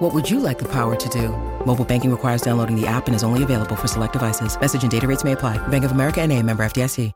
What would you like the power to do? Mobile banking requires downloading the app and is only available for select devices. Message and data rates may apply. Bank of America and a member FDIC.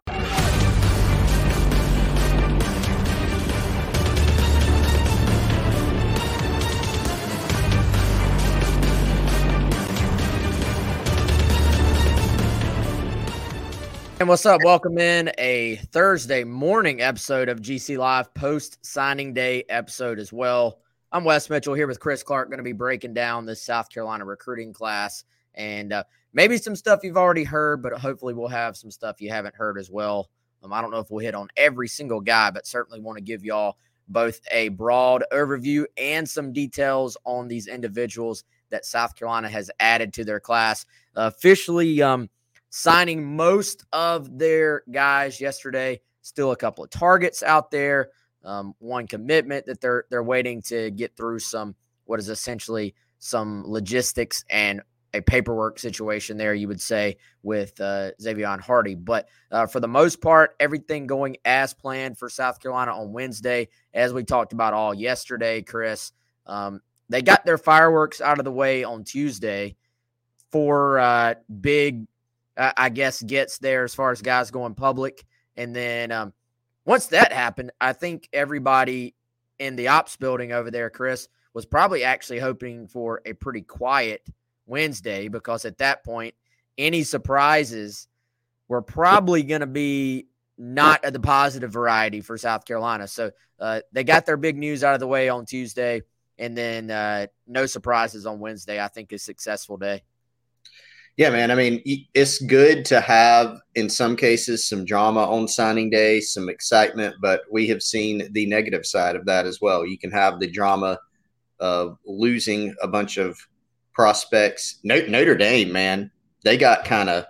And what's up? Welcome in a Thursday morning episode of GC Live post signing day episode as well. I'm Wes Mitchell here with Chris Clark, going to be breaking down this South Carolina recruiting class and uh, maybe some stuff you've already heard, but hopefully we'll have some stuff you haven't heard as well. Um, I don't know if we'll hit on every single guy, but certainly want to give y'all both a broad overview and some details on these individuals that South Carolina has added to their class. Uh, officially, um, signing most of their guys yesterday. Still a couple of targets out there. Um, one commitment that they're they're waiting to get through some what is essentially some logistics and a paperwork situation there, you would say, with uh, Xavier Hardy. But uh, for the most part, everything going as planned for South Carolina on Wednesday, as we talked about all yesterday, Chris. Um, they got their fireworks out of the way on Tuesday for uh, big I guess, gets there as far as guys going public. And then um, once that happened, I think everybody in the ops building over there, Chris, was probably actually hoping for a pretty quiet Wednesday because at that point, any surprises were probably going to be not of the positive variety for South Carolina. So uh, they got their big news out of the way on Tuesday, and then uh, no surprises on Wednesday. I think a successful day. Yeah, man. I mean, it's good to have, in some cases, some drama on signing day, some excitement, but we have seen the negative side of that as well. You can have the drama of losing a bunch of prospects. Notre Dame, man, they got kind of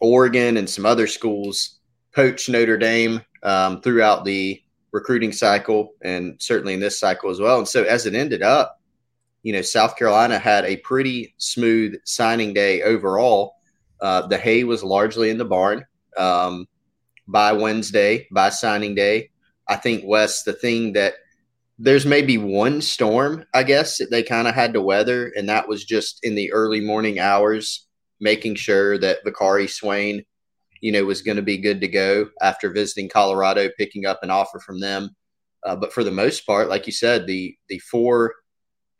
Oregon and some other schools poached Notre Dame um, throughout the recruiting cycle and certainly in this cycle as well. And so, as it ended up, you know, South Carolina had a pretty smooth signing day overall. Uh, the hay was largely in the barn um, by Wednesday, by signing day. I think, Wes, the thing that there's maybe one storm, I guess, that they kind of had to weather, and that was just in the early morning hours, making sure that Vicari Swain, you know, was going to be good to go after visiting Colorado, picking up an offer from them. Uh, but for the most part, like you said, the the four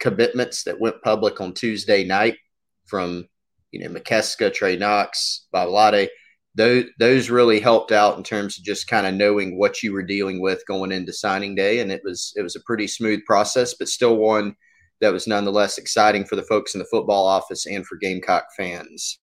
commitments that went public on Tuesday night from you know McKeska, Trey Knox, Babalade, those those really helped out in terms of just kind of knowing what you were dealing with going into signing day, and it was it was a pretty smooth process, but still one that was nonetheless exciting for the folks in the football office and for Gamecock fans.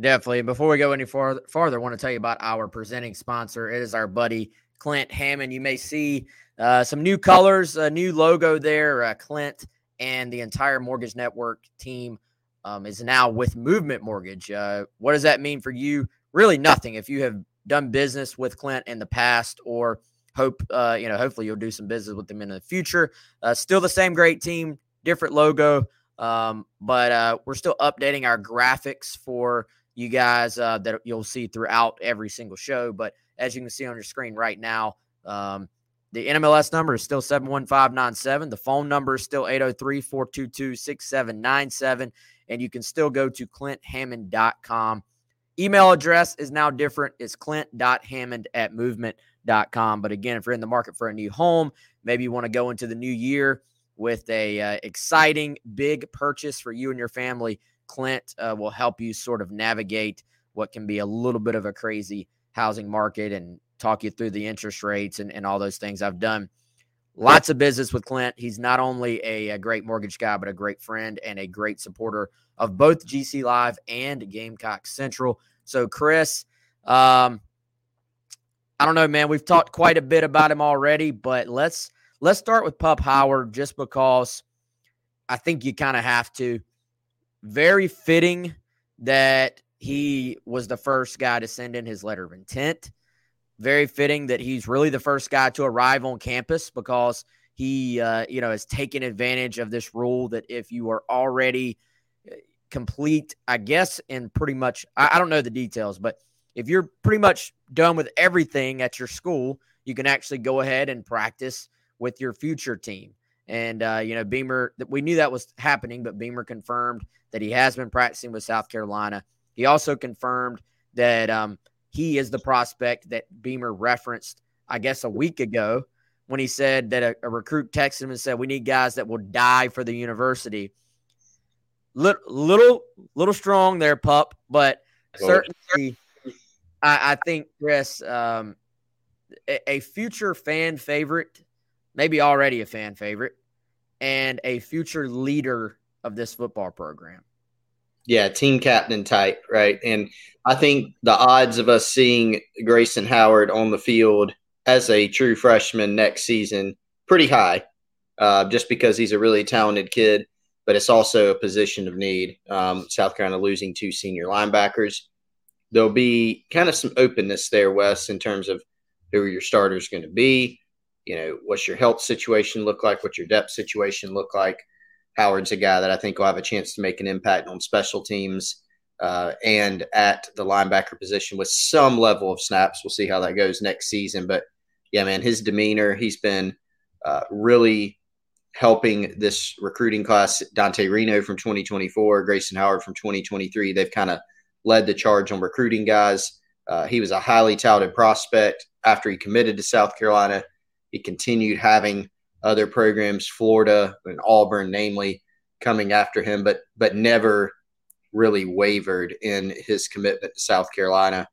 Definitely. Before we go any farther, farther, I want to tell you about our presenting sponsor. It is our buddy Clint Hammond. You may see uh, some new colors, a new logo there. Uh, Clint and the entire Mortgage Network team um, is now with Movement Mortgage. Uh, what does that mean for you? Really, nothing. If you have done business with Clint in the past, or hope uh, you know, hopefully you'll do some business with them in the future. Uh, still the same great team, different logo, um, but uh, we're still updating our graphics for you guys uh, that you'll see throughout every single show. But as you can see on your screen right now. Um, the NMLS number is still 71597. The phone number is still 803 422 6797. And you can still go to clinthammond.com. Email address is now different. It's clint.hammond at movement.com. But again, if you're in the market for a new home, maybe you want to go into the new year with a uh, exciting big purchase for you and your family, Clint uh, will help you sort of navigate what can be a little bit of a crazy housing market and talk you through the interest rates and, and all those things. I've done lots of business with Clint. He's not only a, a, great mortgage guy, but a great friend and a great supporter of both GC Live and Gamecock Central. So, Chris, um, I don't know, man. We've talked quite a bit about him already, but let's let's start with Pup Howard just because I think you kind of have to. Very fitting that he was the first guy to send in his letter of intent. Very fitting that he's really the first guy to arrive on campus because he, uh, you know, has taken advantage of this rule that if you are already uh, complete, I guess, and pretty much, I, I don't know the details, but if you're pretty much done with everything at your school, you can actually go ahead and practice with your future team. And uh, you know, Beamer, we knew that was happening, but Beamer confirmed that he has been practicing with South Carolina. He also confirmed that um, he is the prospect that Beamer referenced, I guess, a week ago when he said that a, a recruit texted him and said, "We need guys that will die for the university." Little, little, little strong there, pup, but certainly, I, I think Chris, um, a, a future fan favorite, maybe already a fan favorite, and a future leader of this football program. Yeah, team captain type, right? And I think the odds of us seeing Grayson Howard on the field as a true freshman next season pretty high, uh, just because he's a really talented kid. But it's also a position of need. Um, South Carolina losing two senior linebackers. There'll be kind of some openness there, Wes, in terms of who your starters going to be. You know, what's your health situation look like? What's your depth situation look like? Howard's a guy that I think will have a chance to make an impact on special teams uh, and at the linebacker position with some level of snaps. We'll see how that goes next season. But yeah, man, his demeanor, he's been uh, really helping this recruiting class. Dante Reno from 2024, Grayson Howard from 2023. They've kind of led the charge on recruiting guys. Uh, he was a highly touted prospect after he committed to South Carolina. He continued having other programs, Florida and Auburn, namely, coming after him, but but never really wavered in his commitment to South Carolina.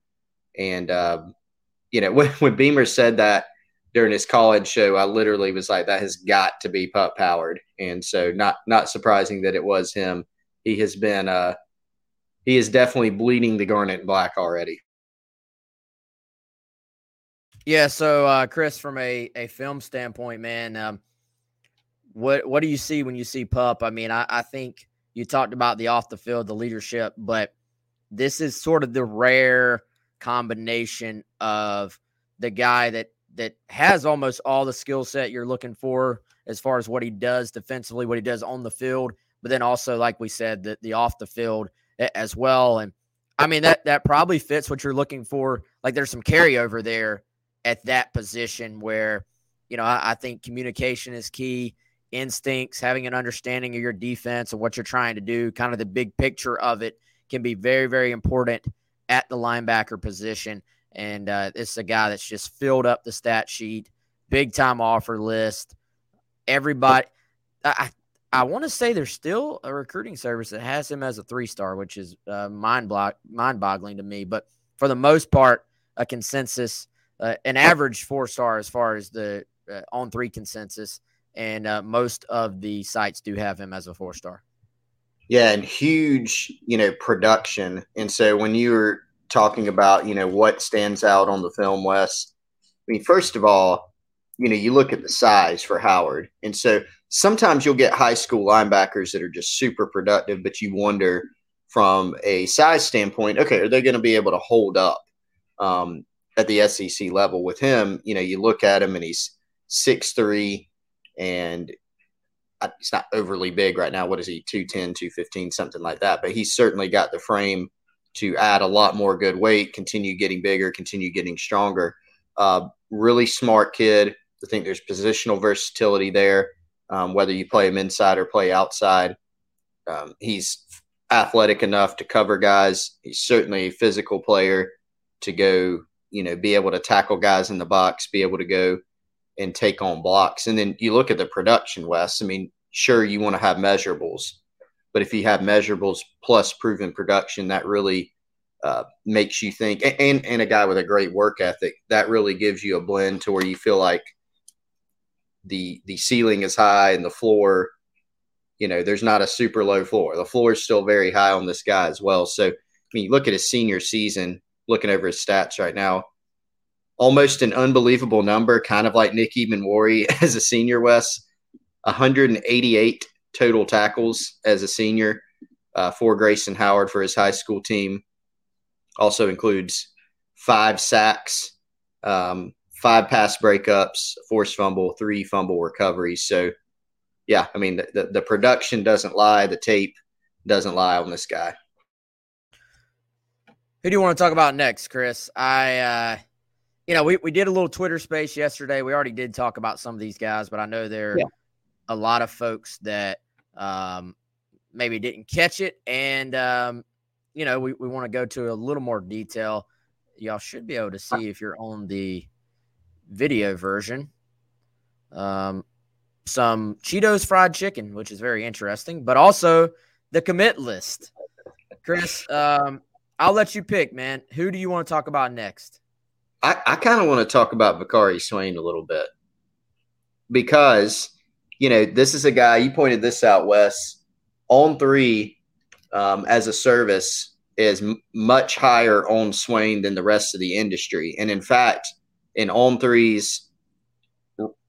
And um, you know, when, when Beamer said that during his college show, I literally was like, "That has got to be Pup Howard." And so, not not surprising that it was him. He has been, uh, he is definitely bleeding the garnet black already. Yeah. So, uh, Chris, from a, a film standpoint, man, um, what what do you see when you see Pup? I mean, I, I think you talked about the off the field, the leadership, but this is sort of the rare combination of the guy that that has almost all the skill set you're looking for as far as what he does defensively, what he does on the field, but then also, like we said, the, the off the field as well. And I mean that that probably fits what you're looking for. Like there's some carryover there at that position where, you know, I, I think communication is key, instincts, having an understanding of your defense and what you're trying to do, kind of the big picture of it can be very, very important at the linebacker position. And uh, this is a guy that's just filled up the stat sheet, big time offer list. Everybody, I, I want to say there's still a recruiting service that has him as a three star, which is uh, mind block, mind boggling to me. But for the most part, a consensus uh, an average four star as far as the uh, on three consensus, and uh, most of the sites do have him as a four star. Yeah, and huge, you know, production. And so when you were talking about, you know, what stands out on the film, Wes, I mean, first of all, you know, you look at the size for Howard. And so sometimes you'll get high school linebackers that are just super productive, but you wonder from a size standpoint, okay, are they going to be able to hold up? Um, at the SEC level. With him, you know, you look at him and he's six three, and he's not overly big right now. What is he, 210, 215, something like that. But he's certainly got the frame to add a lot more good weight, continue getting bigger, continue getting stronger. Uh, really smart kid. I think there's positional versatility there, um, whether you play him inside or play outside. Um, he's athletic enough to cover guys. He's certainly a physical player to go you know, be able to tackle guys in the box, be able to go and take on blocks. And then you look at the production, Wes. I mean, sure, you want to have measurables, but if you have measurables plus proven production, that really uh, makes you think, and, and a guy with a great work ethic, that really gives you a blend to where you feel like the the ceiling is high and the floor, you know, there's not a super low floor. The floor is still very high on this guy as well. So, I mean, you look at his senior season, looking over his stats right now. Almost an unbelievable number, kind of like Nick Emmanwori as a senior, Wes. 188 total tackles as a senior uh, for Grayson Howard for his high school team. Also includes five sacks, um, five pass breakups, forced fumble, three fumble recoveries. So, yeah, I mean, the, the, the production doesn't lie. The tape doesn't lie on this guy. Who do you want to talk about next, Chris? I, uh, you know, we, we did a little Twitter space yesterday. We already did talk about some of these guys, but I know there are yeah. a lot of folks that um, maybe didn't catch it. And, um, you know, we, we want to go to a little more detail. Y'all should be able to see if you're on the video version. Um, some Cheetos fried chicken, which is very interesting, but also the commit list. Chris, um, I'll let you pick, man. Who do you want to talk about next? I, I kind of want to talk about Vicari Swain a little bit because, you know, this is a guy, you pointed this out, Wes. On three um, as a service is m- much higher on Swain than the rest of the industry. And in fact, in on three's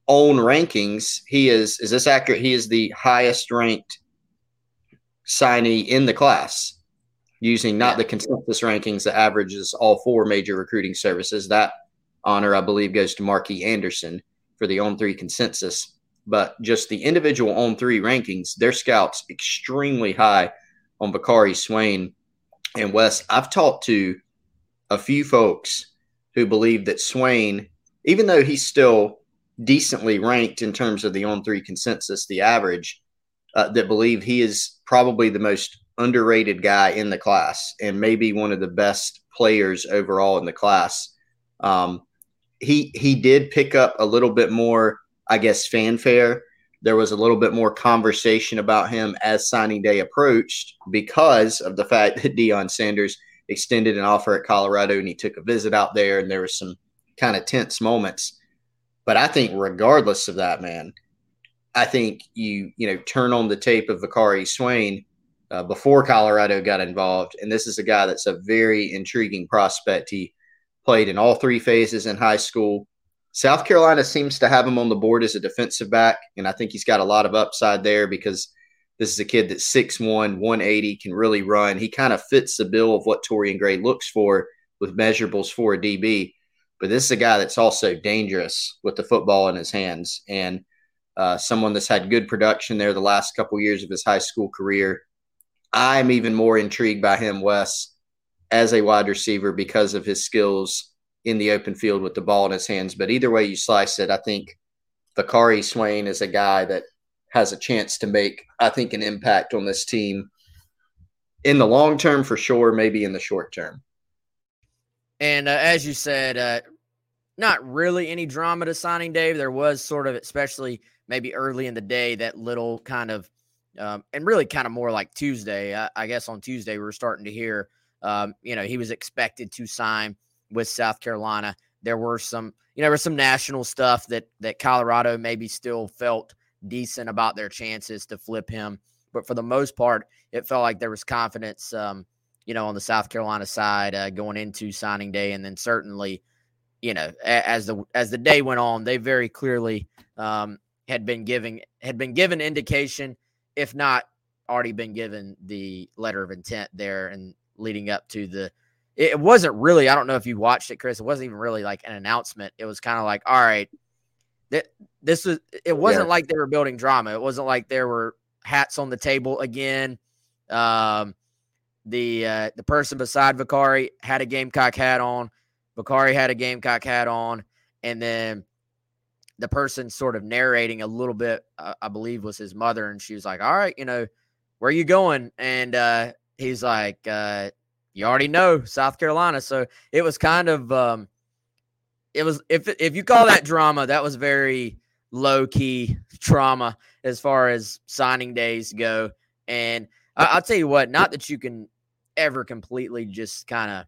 own rankings, he is, is this accurate? He is the highest ranked signee in the class using not the consensus rankings that averages all four major recruiting services. That honor, I believe, goes to Markee Anderson for the on three consensus. But just the individual on three rankings, their scouts extremely high on Vicari Swain and Wes. I've talked to a few folks who believe that Swain, even though he's still decently ranked in terms of the on three consensus, the average, uh, that believe he is probably the most underrated guy in the class and maybe one of the best players overall in the class. Um, he he did pick up a little bit more, I guess, fanfare. There was a little bit more conversation about him as signing day approached because of the fact that Deion Sanders extended an offer at Colorado and he took a visit out there, and there was some kind of tense moments. But I think, regardless of that, man, I think you you know turn on the tape of Vicari Swain uh, before Colorado got involved, and this is a guy that's a very intriguing prospect. He played in all three phases in high school. South Carolina seems to have him on the board as a defensive back, and I think he's got a lot of upside there because this is a kid that's 6'1, 180, can really run. He kind of fits the bill of what Torian Gray looks for with measurables for a DB. But this is a guy that's also dangerous with the football in his hands. And uh, someone that's had good production there the last couple years of his high school career. I'm even more intrigued by him, Wes, as a wide receiver because of his skills in the open field with the ball in his hands. But either way you slice it, I think Vicari Swain is a guy that has a chance to make, I think, an impact on this team in the long term for sure, maybe in the short term. And uh, as you said, uh, not really any drama to signing Dave. There was sort of, especially maybe early in the day, that little kind of, um, and really kind of more like Tuesday. I, I, guess on Tuesday we were starting to hear, um, you know, he was expected to sign with South Carolina. There were some, you know, there was some national stuff that that Colorado maybe still felt decent about their chances to flip him, but for the most part, it felt like there was confidence, um, you know, on the South Carolina side uh, going into signing day, and then certainly, you know, as the as the day went on, they very clearly um, had been giving had been given indication, if not already been given the letter of intent there and leading up to the it wasn't really i don't know if you watched it chris it wasn't even really like an announcement. It was kind of like all right that this was it wasn't yeah. like they were building drama. It wasn't like there were hats on the table again. Um the uh the person beside Vicari had a gamecock hat on Vicari had a gamecock hat on and then the person sort of narrating a little bit, uh, I believe was his mother, and she was like, "All right, you know, where are you going?" And uh, he's like, uh, "You already know South Carolina." So it was kind of, um, it was if if you call that drama, that was very low key trauma as far as signing days go. And I, will tell you what, not that you can ever completely just kind of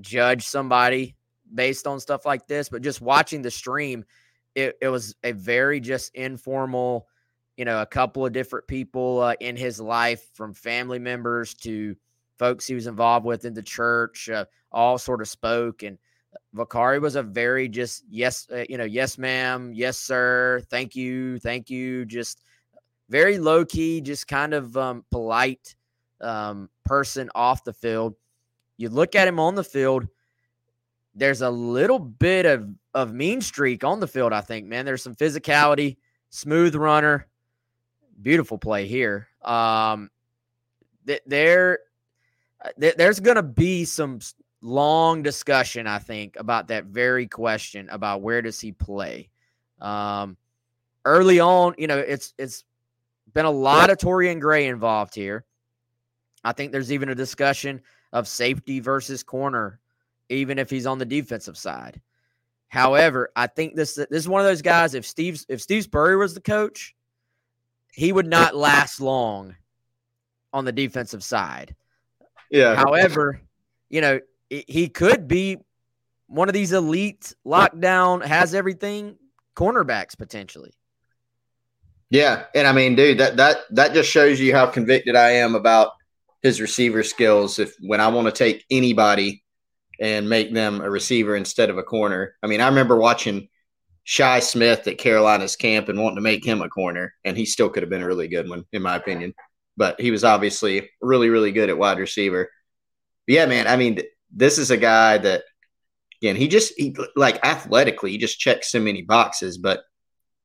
judge somebody based on stuff like this, but just watching the stream it, it was a very just informal, you know, a couple of different people uh, in his life, from family members to folks he was involved with in the church, uh, all sort of spoke. And Vicari was a very just yes, uh, you know, yes, ma'am, yes, sir, thank you, thank you, just very low key, just kind of um, polite um, person off the field. you look at him on the field, there's a little bit of of mean streak on the field. I think, man, there's some physicality, smooth runner, beautiful play here. Um, th- there, uh, th- there's to be some long discussion, I think, about that very question about where does he play. Um, early on, you know, it's it's been a lot of Torian Gray involved here. I think there's even a discussion of safety versus corner, even if he's on the defensive side. However, I think this this is one of those guys. If Steve's if Steve Spurrier was the coach, he would not last long on the defensive side. Yeah. However, you know he could be one of these elite lockdown has everything cornerbacks potentially. Yeah, and I mean, dude, that that that just shows you how convicted I am about his receiver skills. If when I want to take anybody and make them a receiver instead of a corner. I mean, I remember watching Shi Smith at Carolina's camp and wanting to make him a corner, and he still could have been a really good one, in my opinion. But he was obviously really, really good at wide receiver. But yeah, man. I mean, this is a guy that, again, he just he, like athletically, he just checks so many boxes. But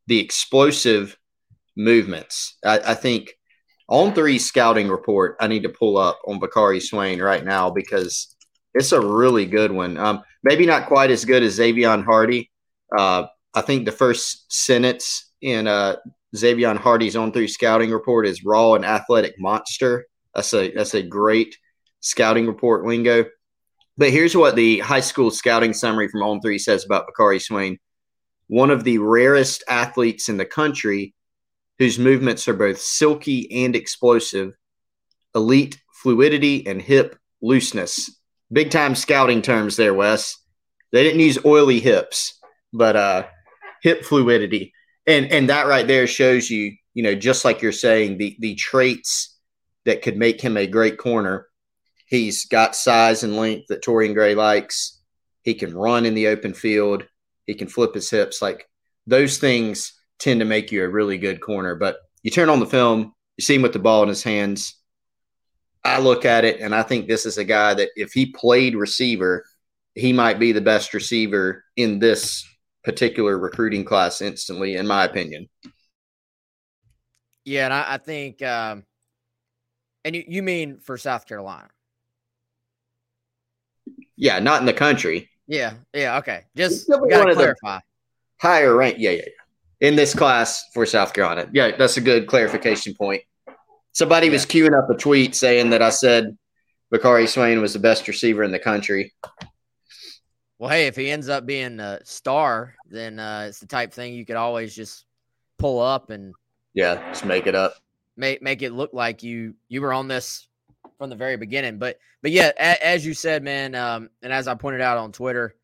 the explosive movements, I, I think on three scouting report, I need to pull up on Vicari Swain right now because it's a really good one. Um, maybe not quite as good as Xavion Hardy. Uh, I think the first sentence in uh, Xavion Hardy's on three scouting report is raw and athletic monster. That's a that's a great scouting report lingo. But here's what the high school scouting summary from On Three says about Vicari Swain: one of the rarest athletes in the country whose movements are both silky and explosive, elite fluidity and hip looseness. Big time scouting terms there, Wes. They didn't use oily hips, but uh, hip fluidity. And and that right there shows you, you know, just like you're saying, the the traits that could make him a great corner. He's got size and length that Torian Gray likes. He can run in the open field. He can flip his hips. Like those things tend to make you a really good corner. But you turn on the film, you see him with the ball in his hands. I look at it and I think this is a guy that if he played receiver, he might be the best receiver in this particular recruiting class instantly, in my opinion. Yeah, and I, I think, um, and you, you mean for South Carolina? Yeah, not in the country. Yeah, yeah, okay. Just gotta clarify. Higher rank, yeah, yeah, yeah in this class for South Carolina. Yeah, that's a good clarification point. Somebody yeah. was queuing up a tweet saying that I said Vicari Swain was the best receiver in the country. Well, hey, if he ends up being a star, then uh, it's the type thing you could always just pull up and yeah, just make it up, make make it look like you you were on this from the very beginning. But but yeah, a, as you said, man, um, and as I pointed out on Twitter,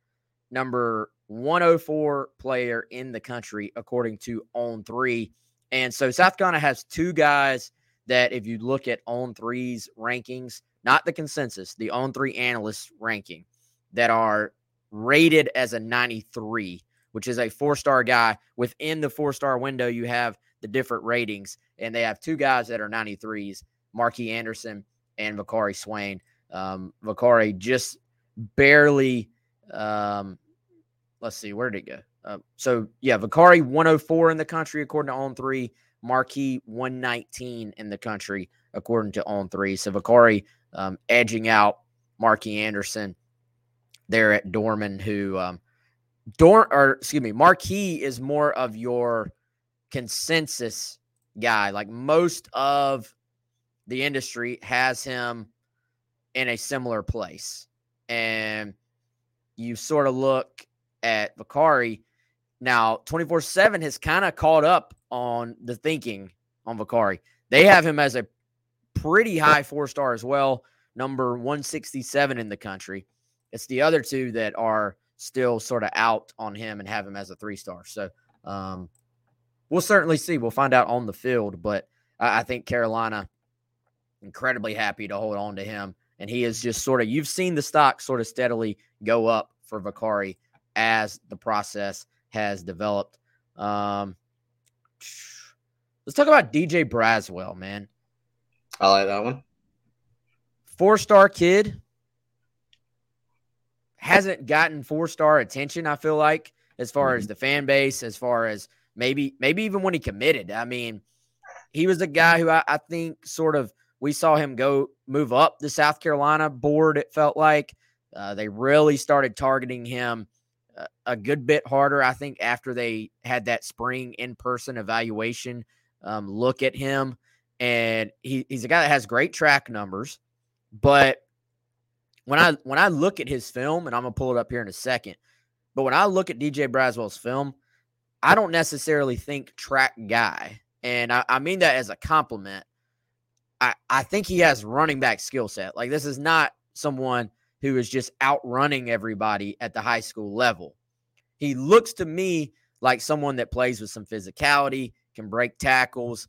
number 104 player in the country, according to On Three. And so South Carolina has two guys that, if you look at On Three's rankings, not the consensus, the On Three analysts ranking, that are rated as a 93, which is a four star guy. Within the four star window, you have the different ratings, and they have two guys that are 93s Markee Anderson and Vicari Swain. Um, Vicari just barely um, let's see, where did it go? Uh, so yeah, Vicari 104 in the country according to On Three, Markee 119 in the country according to On Three. So Vicari um, edging out Markee Anderson there at Dorman, who um, Dor or excuse me, Markee is more of your consensus guy. Like most of the industry has him in a similar place, and you sort of look at Vicari. Now, 24 7 has kind of caught up on the thinking on Vicari. They have him as a pretty high four star as well, number 167 in the country. It's the other two that are still sort of out on him and have him as a three star. So um, we'll certainly see. We'll find out on the field, but I, I think Carolina incredibly happy to hold on to him. And he is just sort of, you've seen the stock sort of steadily go up for Vicari as the process has developed. Um, let's talk about DJ Braswell, man. I like that one. Four star kid, hasn't gotten four star attention. I feel like as far mm-hmm. as the fan base, as far as maybe maybe even when he committed. I mean, he was a guy who I, I think sort of we saw him go move up the South Carolina board. It felt like uh, they really started targeting him a, good bit harder. I think after they had that spring in person evaluation um, look at him, and he, he's a guy that has great track numbers, but when I when I look at his film, and I'm gonna pull it up here in a second, but when I look at DJ Braswell's film, I don't necessarily think track guy, and I, I mean that as a compliment. I, I think he has running back skill set. Like this is not someone who is just outrunning everybody at the high school level. He looks to me like someone that plays with some physicality, can break tackles,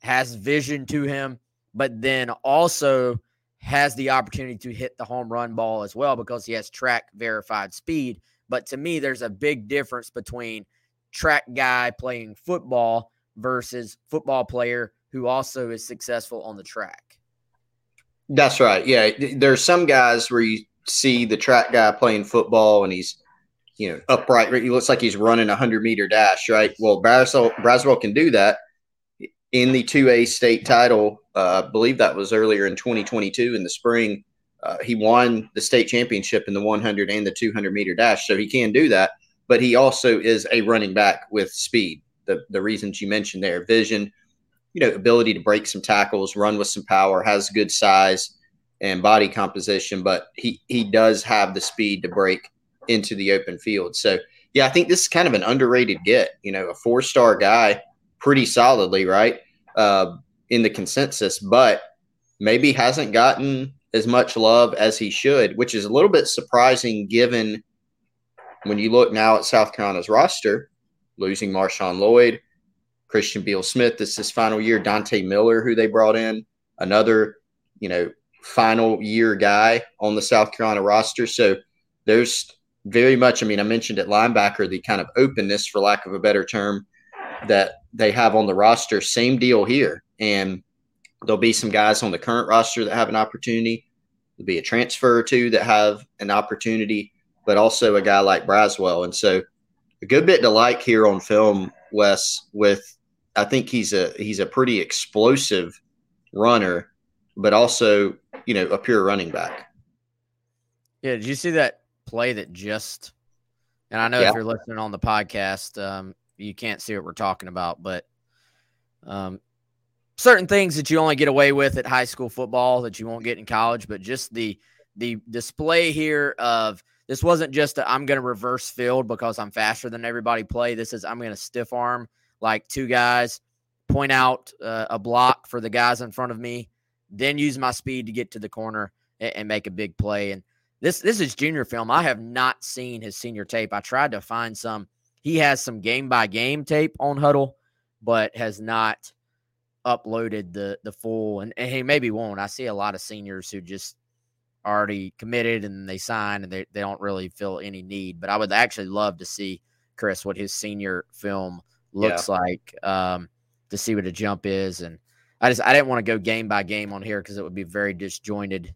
has vision to him, but then also has the opportunity to hit the home run ball as well because he has track verified speed. But to me, there's a big difference between track guy playing football versus football player who also is successful on the track. That's right. Yeah. There's some guys where you see the track guy playing football and he's, you know, upright. He looks like he's running a 100 meter dash, right? Well, Braswell, Braswell can do that in the 2A state title. Uh, I believe that was earlier in 2022 in the spring. Uh, he won the state championship in the 100 and the 200 meter dash, so he can do that. But he also is a running back with speed. The the reasons you mentioned there, vision, you know, ability to break some tackles, run with some power, has good size and body composition, but he he does have the speed to break into the open field. So yeah, I think this is kind of an underrated get. You know, a four star guy, pretty solidly, right, uh, in the consensus, but maybe hasn't gotten as much love as he should, which is a little bit surprising given when you look now at South Carolina's roster, losing Marshawn Lloyd, Christian Beal Smith, this is his final year. Dante Miller, who they brought in, another, you know, final year guy on the South Carolina roster. So there's very much, I mean, I mentioned at linebacker the kind of openness, for lack of a better term, that they have on the roster. Same deal here. And there'll be some guys on the current roster that have an opportunity. There'll be a transfer or two that have an opportunity, but also a guy like Braswell. And so a good bit to like here on film, Wes, with I think he's a he's a pretty explosive runner, but also you know a pure running back. Yeah, did you see that play that just? And I know yeah. if you're listening on the podcast, um, you can't see what we're talking about, but um, certain things that you only get away with at high school football that you won't get in college, but just the the display here of this wasn't just i am going to reverse field because I'm faster than everybody play. This is I'm going to stiff arm like two guys, point out uh, a block for the guys in front of me, then use my speed to get to the corner and, and make a big play. And this this is junior film. I have not seen his senior tape. I tried to find some. He has some game by game tape on Hudl, but has not uploaded the the full. And, and he maybe won't. I see a lot of seniors who just already committed and they sign and they, they don't really feel any need. But I would actually love to see Chris what his senior film looks yeah. like um, to see what a jump is. And I just I didn't want to go game by game on here because it would be very disjointed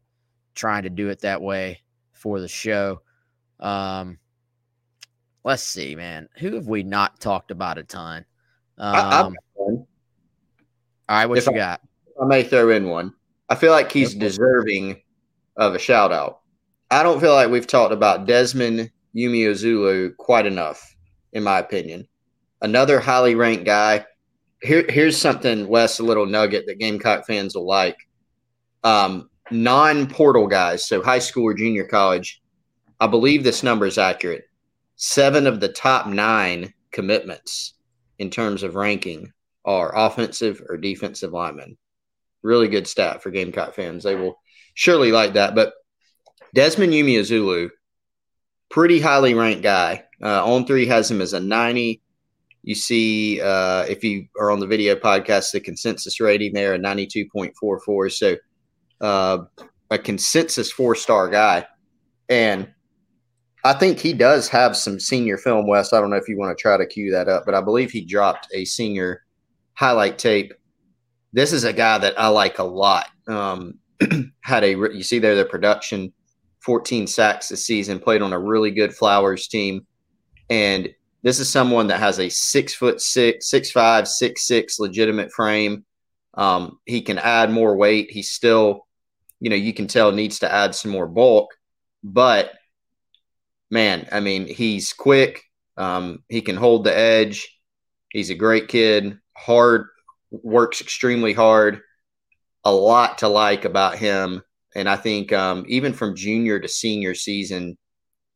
trying to do it that way for the show. Um, let's see, man. Who have we not talked about a ton? Um, all right, what if you I, got? I may throw in one. I feel like he's deserving of a shout out. I don't feel like we've talked about Desmond Umeozulu quite enough, in my opinion another highly ranked guy. Here, here's something, Wes, a little nugget that Gamecock fans will like. Um, non portal guys, so high school or junior college, I believe this number is accurate. Seven of the top nine commitments in terms of ranking are offensive or defensive linemen. Really good stat for Gamecock fans. They will surely like that. But Desmond Umeozulu, pretty highly ranked guy. Uh, on three has him as a 90. You see, uh, if you are on the video podcast, the consensus rating there a 92.44. So uh, a consensus four star guy. And I think he does have some senior film, Wes. I don't know if you want to try to cue that up, but I believe he dropped a senior highlight tape. This is a guy that I like a lot. Um, had a, you see there, the production 14 sacks this season, played on a really good Flowers team. And this is someone that has a six foot six, six five, six six legitimate frame. Um, he can add more weight. He's still, you know, you can tell needs to add some more bulk, but man, I mean, he's quick. Um, he can hold the edge. He's a great kid. Hard, works extremely hard. A lot to like about him. And I think um, even from junior to senior season,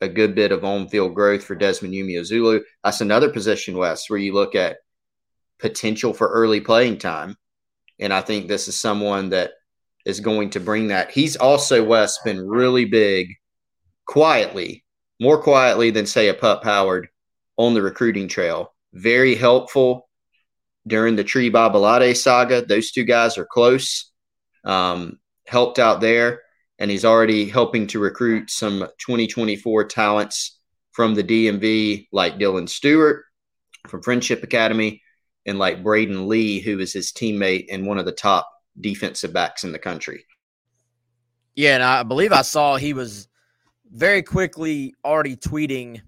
a good bit of on field growth for Desmond Umeozulu. That's another position, Wes, where you look at potential for early playing time. And I think this is someone that is going to bring that. He's also, Wes, been really big quietly, more quietly than, say, a Pup Howard on the recruiting trail. Very helpful during the Tree Babalade saga. Those two guys are close. Um, helped out there and he's already helping to recruit some 2024 talents from the DMV, like Dylan Stewart from Friendship Academy, and like Braden Lee, who is his teammate and one of the top defensive backs in the country. Yeah, and I believe I saw he was very quickly already tweeting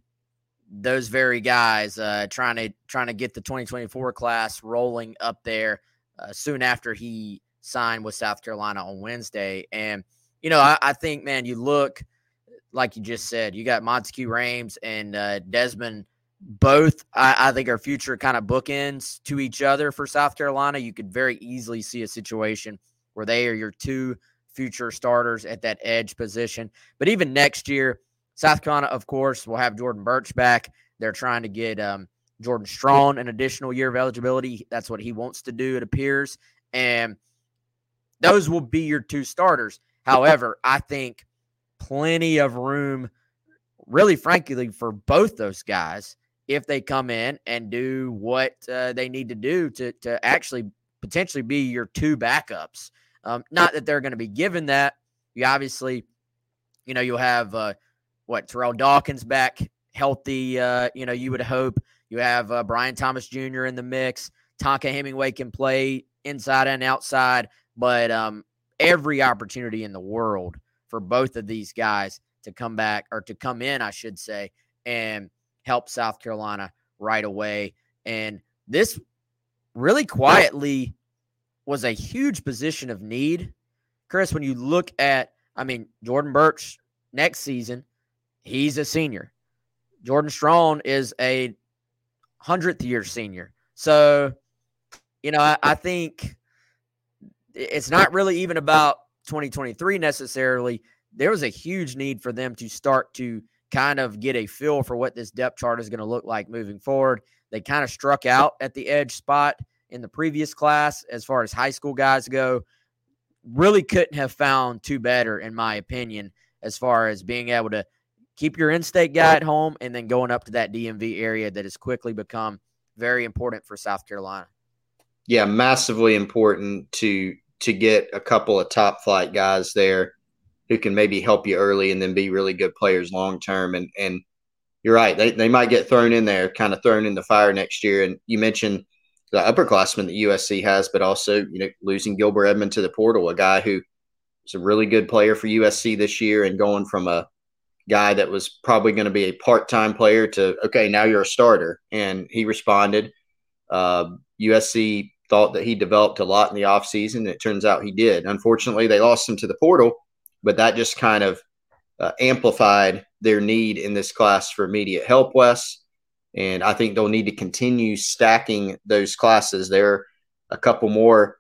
those very guys, uh, trying to trying to get the 2024 class rolling up there uh, soon after he signed with South Carolina on Wednesday, and you know, I, I, think, man, you look like you just said, you got Monteque Rhames and uh, Desmond. Both, I, I think, are future kind of bookends to each other for South Carolina. You could very easily see a situation where they are your two future starters at that edge position. But even next year, South Carolina, of course, will have Jordan Burch back. They're trying to get um, Jordan Strong an additional year of eligibility. That's what he wants to do, it appears. And those will be your two starters. However, I think plenty of room, really, frankly, for both those guys if they come in and do what uh, they need to do to to actually potentially be your two backups. Um, not that they're going to be given that. You obviously, you know, you'll have uh, what Terrell Dawkins back healthy. Uh, you know, you would hope you have uh, Brian Thomas Jr. in the mix. Tonka Hemingway can play inside and outside, but um, every opportunity in the world for both of these guys to come back or to come in, I should say, and help South Carolina right away. And this really quietly was a huge position of need. Chris, when you look at, I mean, Jordan Burch next season, he's a senior. Jordan Strong is a hundredth year senior. So, you know, I, I think it's not really even about 2023 necessarily. There was a huge need for them to start to kind of get a feel for what this depth chart is going to look like moving forward. They kind of struck out at the edge spot in the previous class as far as high school guys go. Really couldn't have found two better, in my opinion, as far as being able to keep your in state guy at home and then going up to that DMV area that has quickly become very important for South Carolina. Yeah, massively important to to get a couple of top flight guys there who can maybe help you early and then be really good players long term. And and you're right, they, they might get thrown in there, kind of thrown in the fire next year. And you mentioned the upperclassmen that USC has, but also you know losing Gilbert Edmond to the portal, a guy who was a really good player for USC this year, and going from a guy that was probably going to be a part time player to okay, now you're a starter, and he responded. Uh, USC thought that he developed a lot in the offseason. It turns out he did. Unfortunately, they lost him to the portal, but that just kind of uh, amplified their need in this class for immediate help, Wes. And I think they'll need to continue stacking those classes. There are a couple more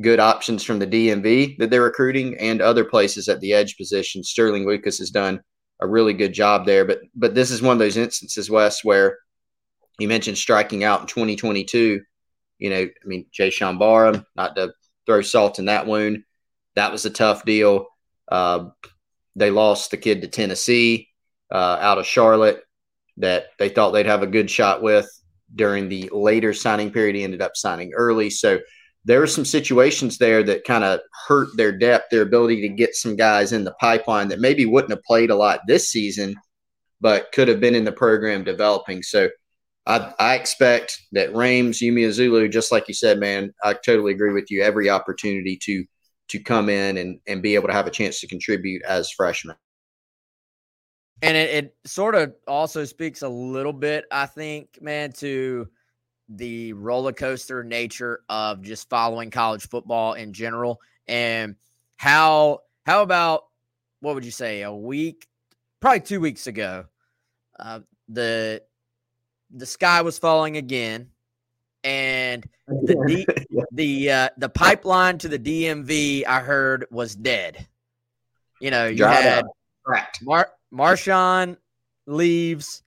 good options from the DMV that they're recruiting and other places at the edge position. Sterling Lucas has done a really good job there. But but this is one of those instances, Wes, where you mentioned striking out in 2022 you know, I mean, Jay Barham, not to throw salt in that wound. That was a tough deal. Uh, they lost the kid to Tennessee uh, out of Charlotte that they thought they'd have a good shot with during the later signing period. He ended up signing early. So there were some situations there that kind of hurt their depth, their ability to get some guys in the pipeline that maybe wouldn't have played a lot this season, but could have been in the program developing. So I, I expect that Rhames, Yumi Azulu, just like you said, man, I totally agree with you. Every opportunity to to come in and, and be able to have a chance to contribute as freshmen. And it, it sort of also speaks a little bit, I think, man, to the roller coaster nature of just following college football in general and how how about what would you say a week probably two weeks ago uh, the the sky was falling again and the D, the uh, the pipeline to the DMV I heard was dead. You know, you Dried had correct. Mar- Marshawn leaves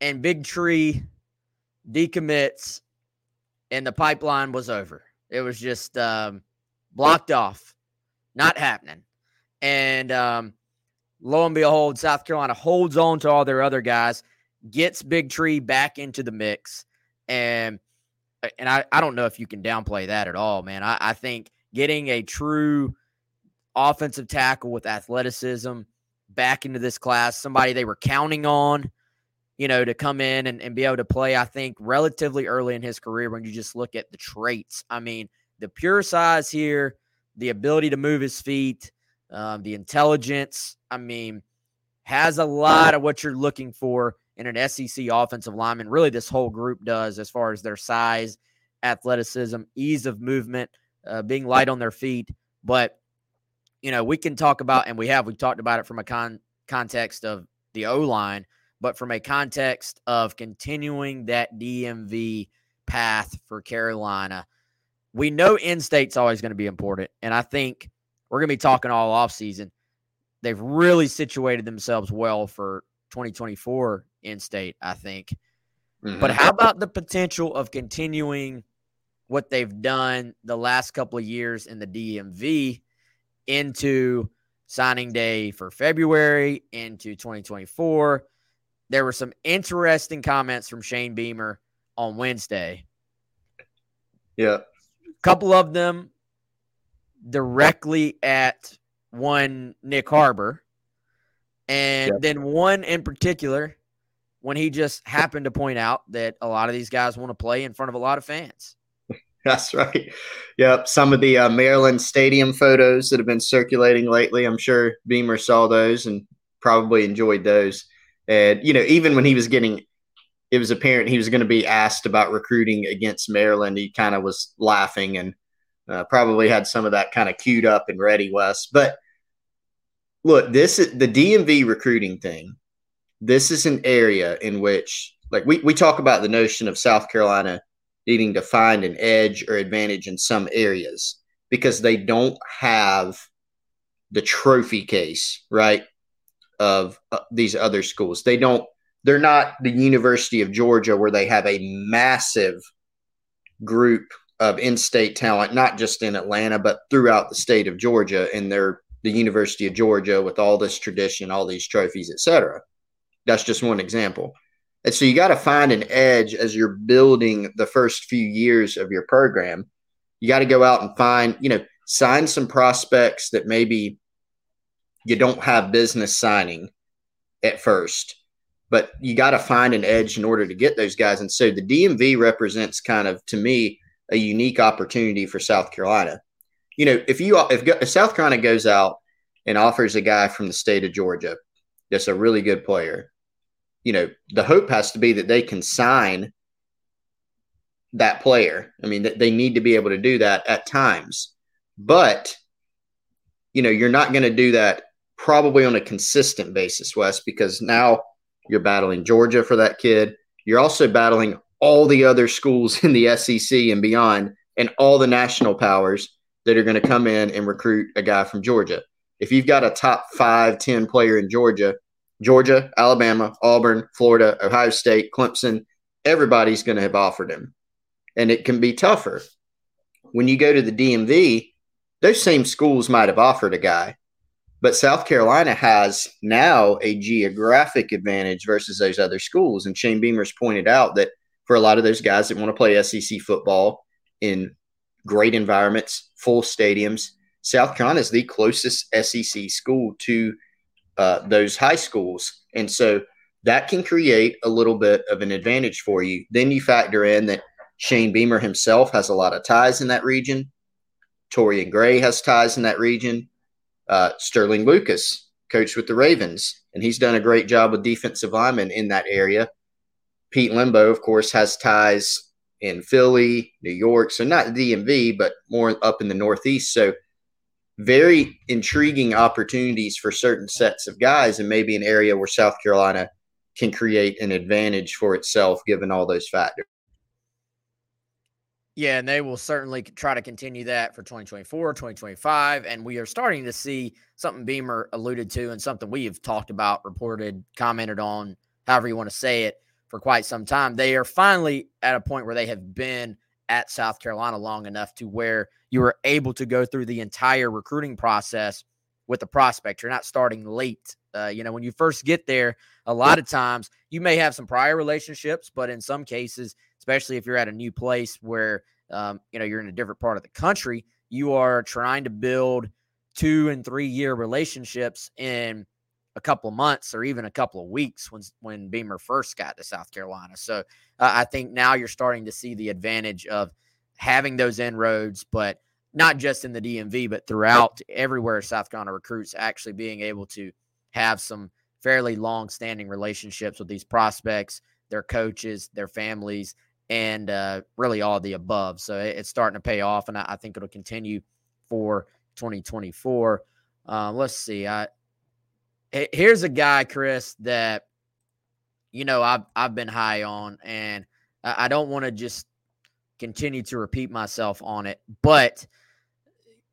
and Big Tree decommits, and the pipeline was over. It was just um, blocked off, not happening. And um, lo and behold, South Carolina holds on to all their other guys, gets Big Tree back into the mix, and and I, I don't know if you can downplay that at all, man. I, I think getting a true offensive tackle with athleticism back into this class, somebody they were counting on you know, to come in and, and be able to play, I think, relatively early in his career when you just look at the traits. I mean, the pure size here, the ability to move his feet, um, the intelligence. I mean, has a lot of what you're looking for in an SEC offensive lineman. Really, this whole group does as far as their size, athleticism, ease of movement, uh, being light on their feet. But, you know, we can talk about, and we have, we've talked about it from a con- context of the O line but from a context of continuing that DMV path for Carolina, we know in state's always going to be important. And I think we're going to be talking all off season. They've really situated themselves well for 2024 in state, I think. Mm-hmm. But how about the potential of continuing what they've done the last couple of years in the DMV into signing day for February, into 2024? there were some interesting comments from Shane Beamer on Wednesday. Yeah. A couple of them directly at one Nick Harbor, and yep. then one in particular when he just happened to point out that a lot of these guys want to play in front of a lot of fans. That's right. Yep. Some of the uh, Maryland Stadium photos that have been circulating lately, I'm sure Beamer saw those and probably enjoyed those. And, you know, even when he was getting, it was apparent he was going to be asked about recruiting against Maryland, he kind of was laughing and uh, probably had some of that kind of queued up and ready, Wes. But look, this is the DMV recruiting thing. This is an area in which, like, we, we talk about the notion of South Carolina needing to find an edge or advantage in some areas because they don't have the trophy case, right? of uh, these other schools. They don't, they're not the University of Georgia where they have a massive group of in state talent, not just in Atlanta, but throughout the state of Georgia. And they're the University of Georgia with all this tradition, all these trophies, etc. That's just one example. And so you got to find an edge as you're building the first few years of your program. You got to go out and find, you know, sign some prospects that maybe you don't have business signing at first, but you got to find an edge in order to get those guys. And so the DMV represents kind of, to me, a unique opportunity for South Carolina. You know, if you if, if South Carolina goes out and offers a guy from the state of Georgia that's a really good player, you know, the hope has to be that they can sign that player. I mean, they need to be able to do that at times, but you know, you're not going to do that probably on a consistent basis, Wes, because now you're battling Georgia for that kid. You're also battling all the other schools in the SEC and beyond, and all the national powers that are going to come in and recruit a guy from Georgia. If you've got a top five, 10 player in Georgia, Georgia, Alabama, Auburn, Florida, Ohio State, Clemson, everybody's going to have offered him. And it can be tougher. When you go to the DMV, those same schools might have offered a guy, but South Carolina has now a geographic advantage versus those other schools. And Shane Beamer's pointed out that for a lot of those guys that want to play SEC football in great environments, full stadiums, South Carolina is the closest SEC school to uh, those high schools. And so that can create a little bit of an advantage for you. Then you factor in that Shane Beamer himself has a lot of ties in that region. Torrian Gray has ties in that region uh, Sterling Lucas coached with the Ravens, and he's done a great job with defensive linemen in that area. Pete Lembo, of course, has ties in Philly, New York, so not DMV, but more up in the Northeast. So very intriguing opportunities for certain sets of guys, and maybe an area where South Carolina can create an advantage for itself given all those factors. Yeah, and they will certainly try to continue that for 2024, 2025. And we are starting to see something Beamer alluded to and something we have talked about, reported, commented on, however you want to say it, for quite some time. They are finally at a point where they have been at South Carolina long enough to where you are able to go through the entire recruiting process with the prospect. You're not starting late. Uh, you know, when you first get there, a lot of times you may have some prior relationships, but in some cases, especially if you're at a new place where um, you know you're in a different part of the country, you are trying to build two and three year relationships in a couple of months or even a couple of weeks when when Beamer first got to South Carolina. So uh, I think now you're starting to see the advantage of having those inroads, but not just in the DMV, but throughout everywhere South Carolina recruits actually being able to have some fairly long standing relationships with these prospects, their coaches, their families, and uh, really all the above. So it's starting to pay off, and I, I think it'll continue for 2024. Uh, let's see. I here's a guy, Chris, that you know I've I've been high on, and I don't want to just continue to repeat myself on it, but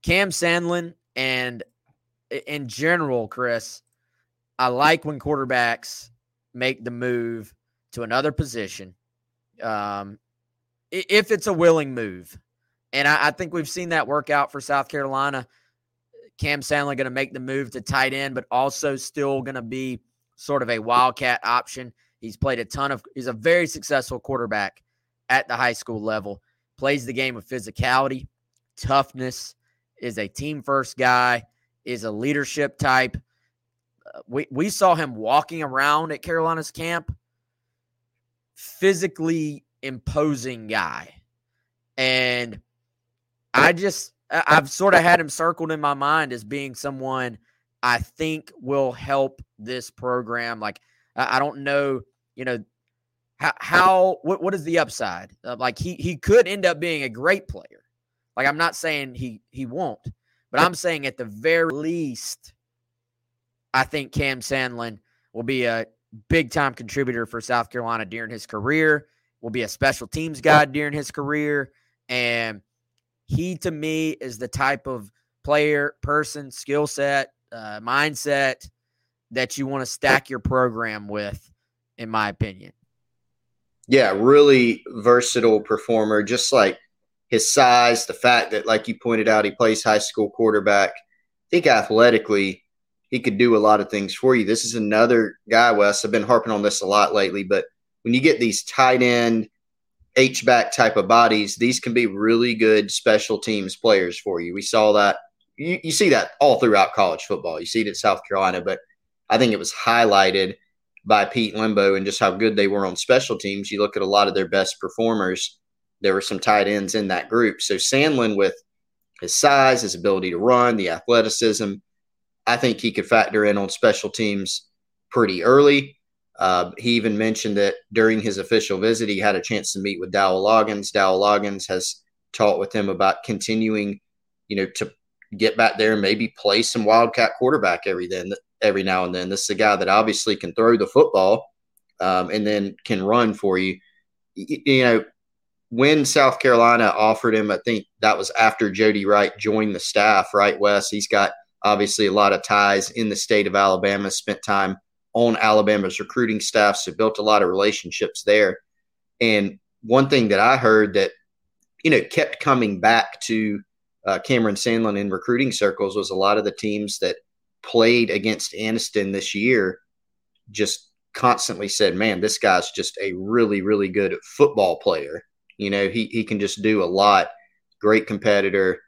Cam Sandlin and in general, Chris, I like when quarterbacks make the move to another position, um, if it's a willing move, and I, I think we've seen that work out for South Carolina Cam Sandlin going to make the move to tight end, but also still going to be sort of a wildcat option. He's played a ton of, he's a very successful quarterback at the high school level, plays the game of physicality, toughness, is a team first guy, is a leadership type. Uh, we, we saw him walking around at Carolina's camp, physically imposing guy. And I just, I've sort of had him circled in my mind as being someone I think will help this program. Like, I don't know, you know, how, how what, what is the upside? Uh, like, he, he could end up being a great player. Like, I'm not saying he, he won't, but I'm saying at the very least, I think Cam Sandlin will be a big time contributor for South Carolina during his career, will be a special teams guy during his career. And he to me is the type of player, person, skill set, uh, mindset that you want to stack your program with, in my opinion. Yeah, really versatile performer, just like his size, the fact that, like you pointed out, he plays high school quarterback. I think athletically, he could do a lot of things for you. This is another guy, Wes. I've been harping on this a lot lately, but when you get these tight end H back type of bodies, these can be really good special teams players for you. We saw that. You, you see that all throughout college football. You see it at South Carolina, but I think it was highlighted by Pete Lembo and just how good they were on special teams. You look at a lot of their best performers, there were some tight ends in that group. So Sandlin, with his size, his ability to run, the athleticism, I think he could factor in on special teams pretty early. Uh, he even mentioned that during his official visit, he had a chance to meet with Dowell Loggins. Dowell Loggins has talked with him about continuing, you know, to get back there and maybe play some Wildcat quarterback every then every now and then. This is a guy that obviously can throw the football um, and then can run for you. you. You know, when South Carolina offered him, I think that was after Jody Wright joined the staff. Right, Wes? He's got obviously a lot of ties in the state of Alabama. Spent time on Alabama's recruiting staff, so built a lot of relationships there. And one thing that I heard that you know kept coming back to uh, Cameron Sandlin in recruiting circles was a lot of the teams that played against Anniston this year just constantly said, "Man, this guy's just a really, really good football player. You know, he he can just do a lot. Great competitor."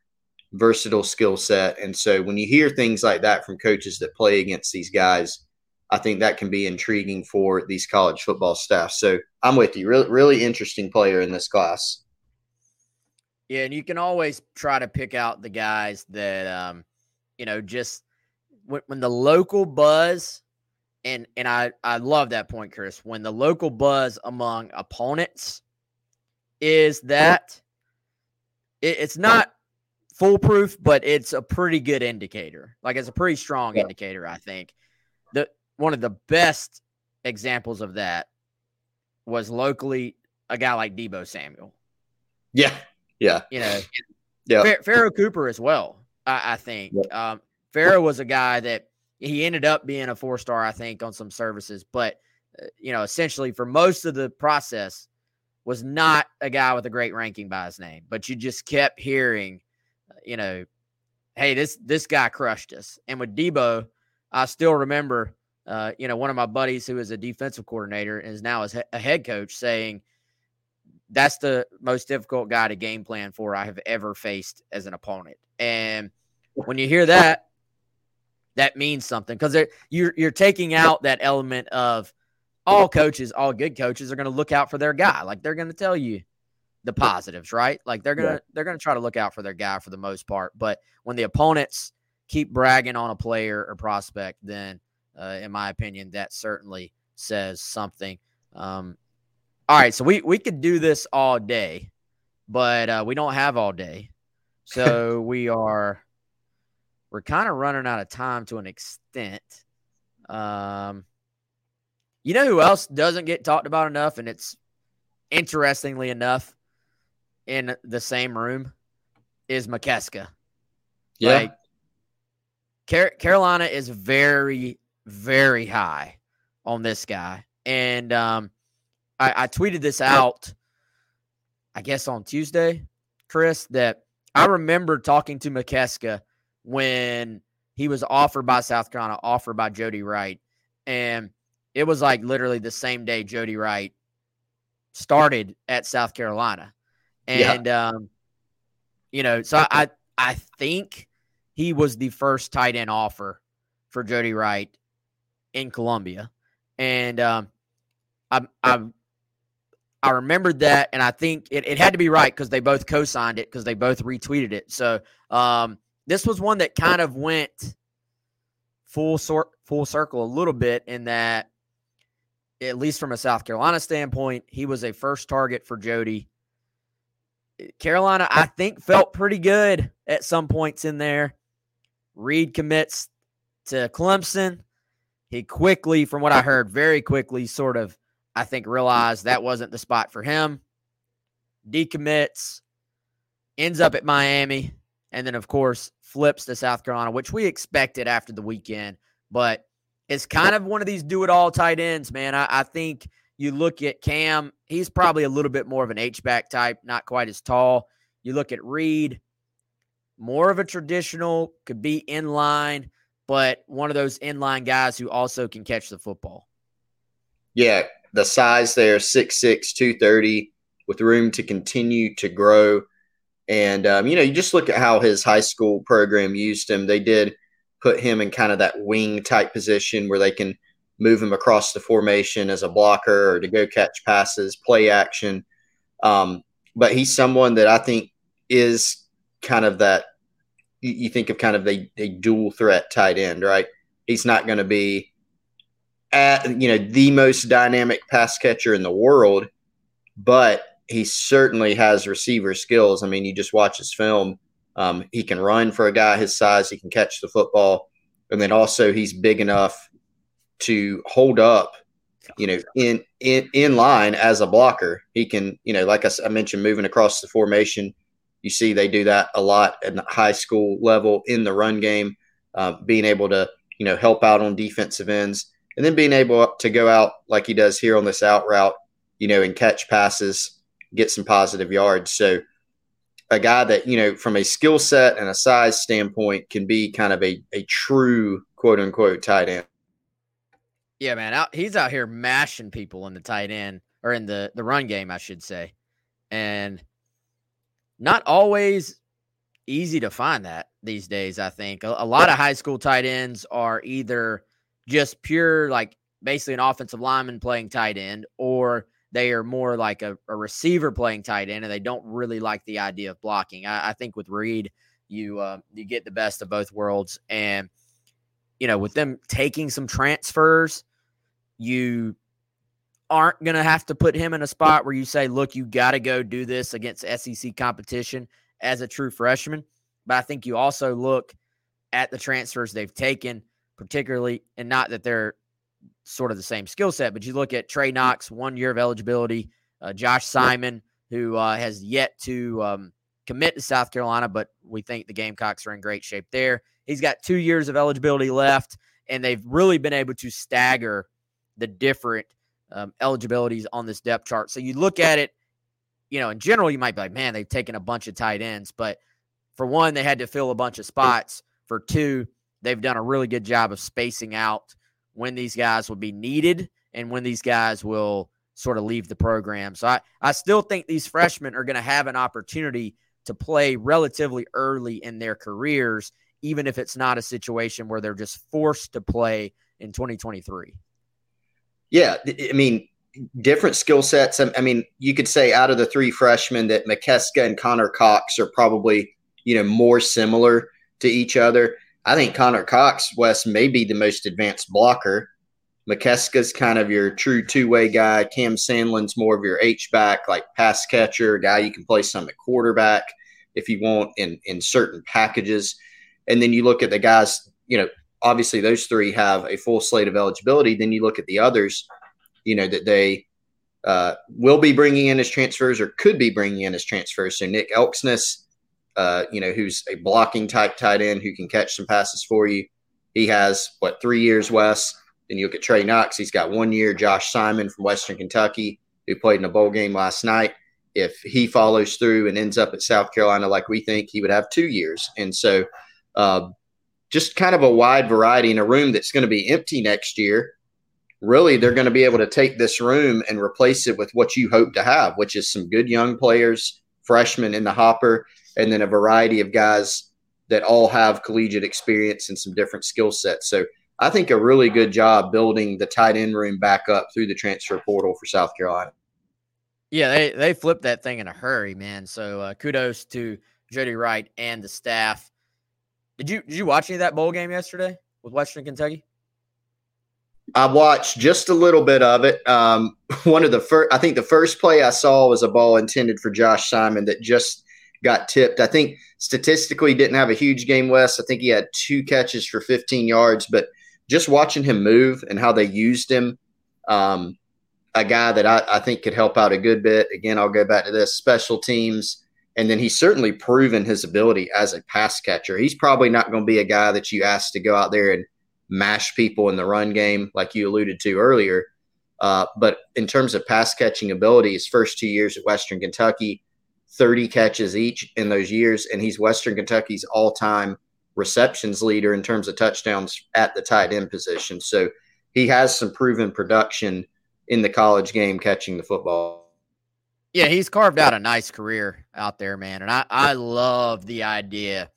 versatile skill set and so when you hear things like that from coaches that play against these guys I think that can be intriguing for these college football staff. So I'm with you. Really, really interesting player in this class. Yeah, and you can always try to pick out the guys that, um, you know, just when, when the local buzz and and I I love that point, Chris. When the local buzz among opponents is that it, it's not foolproof, but it's a pretty good indicator. Like it's a pretty strong yeah. indicator, I think. One of the best examples of that was locally a guy like Deebo Samuel. Yeah. Yeah. You know, yeah. Pharoh Cooper as well, I, I think. Yeah. Um, Pharoh was a guy that he ended up being a four star, I think, on some services, but, uh, you know, essentially for most of the process, was not a guy with a great ranking by his name, but you just kept hearing, uh, you know, hey, this this guy crushed us. And with Deebo, I still remember, uh, you know, one of my buddies who is a defensive coordinator and is now a head coach saying that's the most difficult guy to game plan for I have ever faced as an opponent. And when you hear that, that means something because you're you're taking out that element of all coaches, all good coaches are going to look out for their guy. Like they're going to tell you the positives, right? Like they're going to yeah. they're going to try to look out for their guy for the most part. But when the opponents keep bragging on a player or prospect, then uh, in my opinion, that certainly says something. Um, all right, so we we could do this all day, but uh, we don't have all day, so we are we're kind of running out of time to an extent. Um, you know who else doesn't get talked about enough? And it's interestingly enough in the same room is Mikeska. Yeah. Like, Car- Carolina is very, very high on this guy. And um, I, I tweeted this out, I guess on Tuesday, Chris, that I remember talking to Mikeska when he was offered by South Carolina, offered by Jody Wright. And it was like literally the same day Jody Wright started at South Carolina. And yeah. um, you know, so I I think he was the first tight end offer for Jody Wright in Columbia. And um I I I remembered that and I think it, it had to be right because they both co-signed it because they both retweeted it. So um this was one that kind of went full sort full circle a little bit in that at least from a South Carolina standpoint, he was a first target for Jody. Carolina, I think, felt pretty good at some points in there. Reed commits to Clemson. He quickly, from what I heard, very quickly sort of, I think, realized that wasn't the spot for him. Decommits, ends up at Miami, and then, of course, flips to South Carolina, which we expected after the weekend. But it's kind of one of these do it all tight ends, man. I, I, think you look at Cam, he's probably a little bit more of an H back type, not quite as tall. You look at Reed, more of a traditional, could be in line, but one of those inline guys who also can catch the football. Yeah, the size there, 6'6, 230, with room to continue to grow. And, um, you know, you just look at how his high school program used him. They did – put him in kind of that wing type position where they can move him across the formation as a blocker or to go catch passes, play action. Um, but he's someone that I think is kind of that you think of kind of a, a dual threat tight end, right? He's not going to be at you know the most dynamic pass catcher in the world, but he certainly has receiver skills. I mean, you just watch his film um, he can run for a guy his size. He can catch the football, and then also he's big enough to hold up. You know, in in in line as a blocker, he can. You know, like I, I mentioned, moving across the formation. You see, they do that a lot at the high school level in the run game, uh, being able to you know help out on defensive ends, and then being able to go out like he does here on this out route, you know, and catch passes, get some positive yards. So a guy that you know from a skill set and a size standpoint can be kind of a, a true quote unquote tight end yeah man out, he's out here mashing people in the tight end or in the the run game i should say and not always easy to find that these days i think a, a lot of high school tight ends are either just pure like basically an offensive lineman playing tight end or they are more like a, a, receiver playing tight end, and they don't really like the idea of blocking. I, I think with Reed, you uh, you get the best of both worlds, and you know, with them taking some transfers, you aren't going to have to put him in a spot where you say, look, you got to go do this against SEC competition as a true freshman. But I think you also look at the transfers they've taken, particularly, and not that they're sort of the same skill set, but you look at Trey Knox, one year of eligibility, uh, Josh Simon, who uh, has yet to um, commit to South Carolina, but we think the Gamecocks are in great shape there. He's got two years of eligibility left, and they've really been able to stagger the different um, eligibilities on this depth chart. So you look at it, you know, in general, you might be like, man, they've taken a bunch of tight ends. But for one, they had to fill a bunch of spots. For two, they've done a really good job of spacing out when these guys will be needed and when these guys will sort of leave the program. So I, I still think these freshmen are going to have an opportunity to play relatively early in their careers, even if it's not a situation where they're just forced to play in 2023. Yeah, I mean, different skill sets. I mean, you could say out of the three freshmen that Mikeska and Connor Cox are probably, you know, more similar to each other. I think Connor Cox, Wes, may be the most advanced blocker. Mikeska's kind of your true two way guy. Cam Sandlin's more of your H back, like pass catcher, guy you can play some at quarterback if you want in in certain packages. And then you look at the guys, you know, obviously those three have a full slate of eligibility. Then you look at the others, you know, that they uh, will be bringing in as transfers or could be bringing in as transfers. So Nick Elksnis, uh, you know, who's a blocking type tight end who can catch some passes for you. He has what three years, Wes. Then you look at Trey Knox. He's got one year. Josh Simon from Western Kentucky, who played in a bowl game last night. If he follows through and ends up at South Carolina like we think, he would have two years. And so, uh, just kind of a wide variety in a room that's going to be empty next year. Really, they're going to be able to take this room and replace it with what you hope to have, which is some good young players, freshmen in the hopper, and then a variety of guys that all have collegiate experience and some different skill sets. So I think a really good job building the tight end room back up through the transfer portal for South Carolina. Yeah, they they flipped that thing in a hurry, man. So uh, kudos to Jody Wright and the staff. Did you did you watch any of that bowl game yesterday with Western Kentucky? I watched just a little bit of it. Um, one of the first, I think the first play I saw was a ball intended for Josh Simon that just got tipped. I think statistically didn't have a huge game, Wes. I think he had two catches for 15 yards, but just watching him move and how they used him, um, a guy that I, I think could help out a good bit. Again, I'll go back to this special teams and then he's certainly proven his ability as a pass catcher. He's probably not going to be a guy that you ask to go out there and mash people in the run game, like you alluded to earlier. Uh, but in terms of pass catching ability, his first two years at Western Kentucky, 30 catches each in those years. And he's Western Kentucky's all time receptions leader in terms of touchdowns at the tight end position. So he has some proven production in the college game catching the football. Yeah, he's carved out a nice career out there, man. And I, I love the idea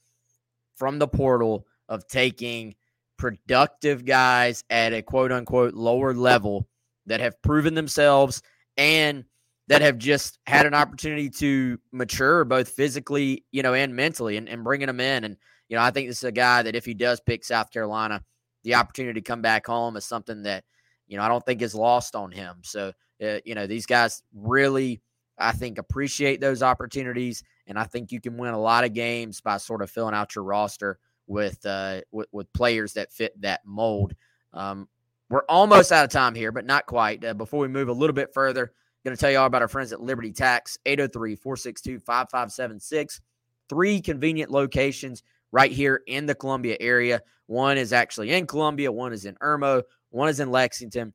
from the portal of taking productive guys at a quote unquote lower level that have proven themselves and that have just had an opportunity to mature both physically, you know, and mentally and, and bringing them in. And, you know, I think this is a guy that if he does pick South Carolina, the opportunity to come back home is something that, you know, I don't think is lost on him. So, uh, you know, these guys really I think appreciate those opportunities, and I think you can win a lot of games by sort of filling out your roster with uh, with, with players that fit that mold. Um, we're almost out of time here, but not quite. Uh, before we move a little bit further, going to tell you all about our friends at Liberty Tax, 803 462 5576. Three convenient locations right here in the Columbia area. One is actually in Columbia, one is in Irmo, one is in Lexington.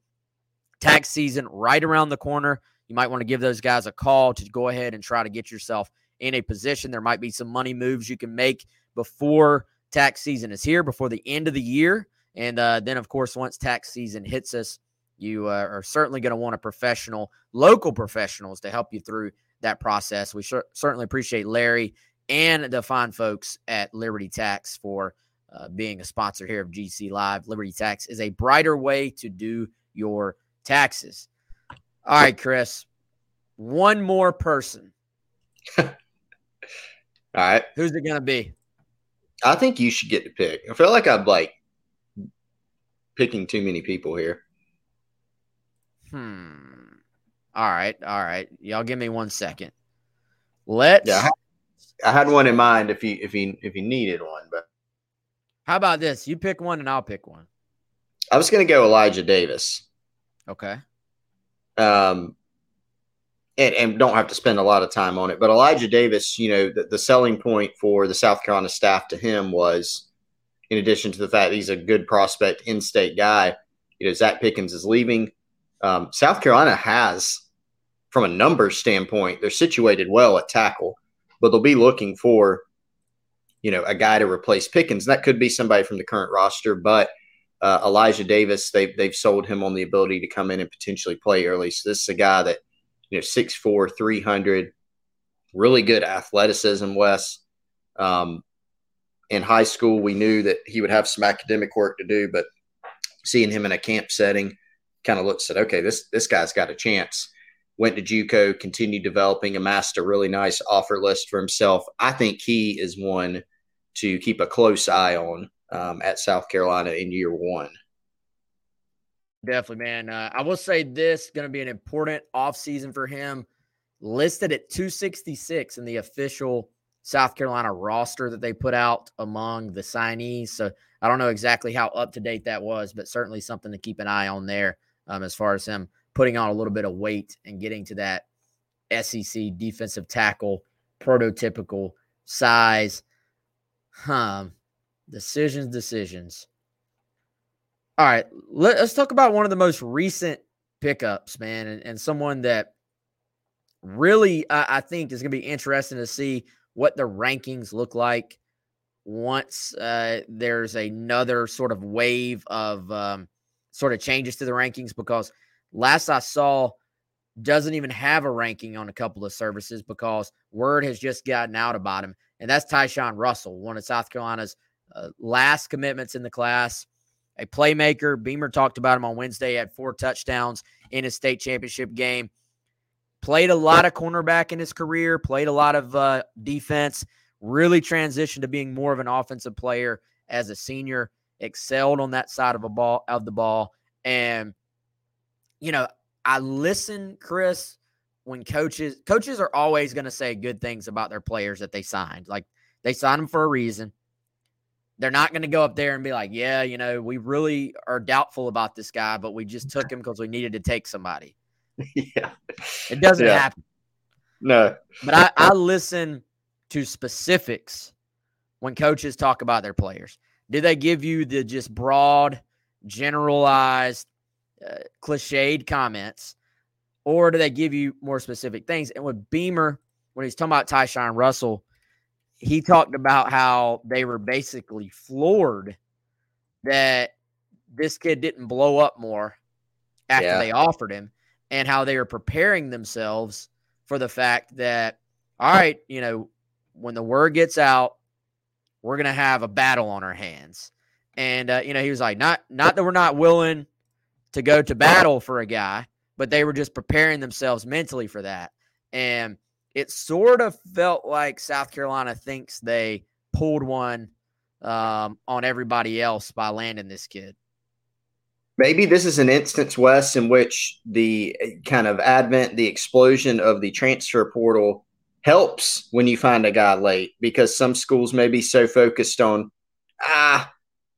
Tax season right around the corner you might want to give those guys a call to go ahead and try to get yourself in a position. There might be some money moves you can make before tax season is here, before the end of the year. And uh, then, of course, once tax season hits us, you uh, are certainly going to want a professional, local professionals to help you through that process. We sh- certainly appreciate Larry and the fine folks at Liberty Tax for uh, being a sponsor here of GC Live. Liberty Tax is a brighter way to do your taxes. All right, Chris. One more person. All right. Who's it going to be? I think you should get to pick. I feel like I'm like picking too many people here. Hmm. All right, all right. Y'all give me one second. Let's. Yeah, I had one in mind if he if he if he needed one, but how about this? You pick one and I'll pick one. I was going to go Elijah Davis. Okay. Um, and, and don't have to spend a lot of time on it. But Elijah Davis, you know, the, the selling point for the South Carolina staff to him was, in addition to the fact he's a good prospect, in-state guy, you know, Zach Pickens is leaving. Um, South Carolina has, from a numbers standpoint, they're situated well at tackle, but they'll be looking for, you know, a guy to replace Pickens. And that could be somebody from the current roster, but uh, Elijah Davis, they've they've sold him on the ability to come in and potentially play early. So this is a guy that you know, 6'4, 300, really good athleticism, Wes. Um, in high school, we knew that he would have some academic work to do, but seeing him in a camp setting kind of looked said, okay, this this guy's got a chance. Went to JUCO, continued developing, amassed a really nice offer list for himself. I think he is one to keep a close eye on um, at South Carolina in year one. Definitely, man. Uh, I will say this going to be an important offseason for him. Listed at 266 in the official South Carolina roster that they put out among the signees. So I don't know exactly how up to date that was, but certainly something to keep an eye on there um, as far as him putting on a little bit of weight and getting to that SEC defensive tackle prototypical size. Um, decisions, decisions. All right, let, us talk about one of the most recent pickups, man, and, and someone that really I, I think is going to be interesting to see what the rankings look like once uh, there's another sort of wave of um, sort of changes to the rankings. Because last I saw, doesn't even have a ranking on a couple of services because word has just gotten out about him, and that's Tyshawn Russell, one of South Carolina's uh, last commitments in the class a playmaker. Beamer talked about him on Wednesday, had four touchdowns in his state championship game. Played a lot of cornerback in his career, played a lot of uh, defense, really transitioned to being more of an offensive player as a senior, excelled on that side of a ball of the ball. And, you know, I listen, Chris, when coaches coaches are always going to say good things about their players that they signed. Like they signed them for a reason. They're not going to go up there and be like, yeah, you know, we really are doubtful about this guy, but we just took him because we needed to take somebody. Yeah. It doesn't yeah. happen. No. but I, I listen to specifics when coaches talk about their players. Do they give you the just broad, generalized, uh, cliched comments, or do they give you more specific things? And with Beamer, when he's talking about Tyshawn Russell, he talked about how they were basically floored that this kid didn't blow up more after yeah. they offered him and how they were preparing themselves for the fact that all right you know when the word gets out we're gonna have a battle on our hands and uh, you know he was like not not that we're not willing to go to battle for a guy but they were just preparing themselves mentally for that and it sort of felt like South Carolina thinks they pulled one um, on everybody else by landing this kid. Maybe this is an instance, Wes, in which the eh, kind of advent, the explosion of the transfer portal helps when you find a guy late because some schools may be so focused on, ah,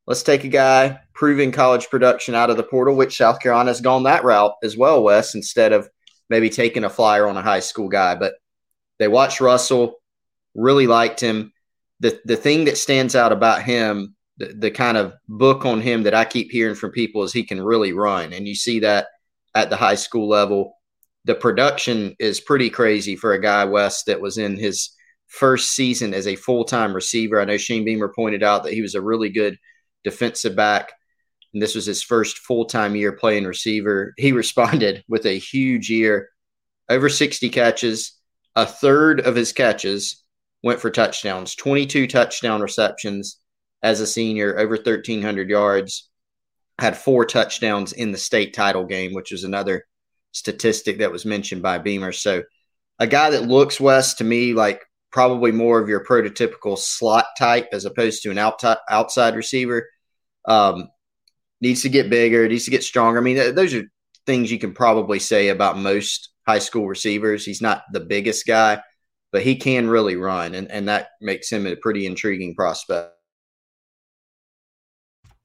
let's take a guy proving college production out of the portal, which South Carolina's gone that route as well, Wes, instead of maybe taking a flyer on a high school guy. But they watched Russell, really liked him. The the thing that stands out about him, the, the kind of book on him that I keep hearing from people is he can really run. And you see that at the high school level. The production is pretty crazy for a guy, Wes, that was in his first season as a full time receiver. I know Shane Beamer pointed out that he was a really good defensive back. And this was his first full time year playing receiver. He responded with a huge year, over 60 catches, a third of his catches went for touchdowns, 22 touchdown receptions as a senior, over 1,300 yards, had four touchdowns in the state title game, which was another statistic that was mentioned by Beamer. So, a guy that looks, Wes, to me like probably more of your prototypical slot type as opposed to an out- outside receiver. Um, needs to get bigger, needs to get stronger. I mean, th- those are things you can probably say about most high school receivers. He's not the biggest guy, but he can really run, and, and that makes him a pretty intriguing prospect.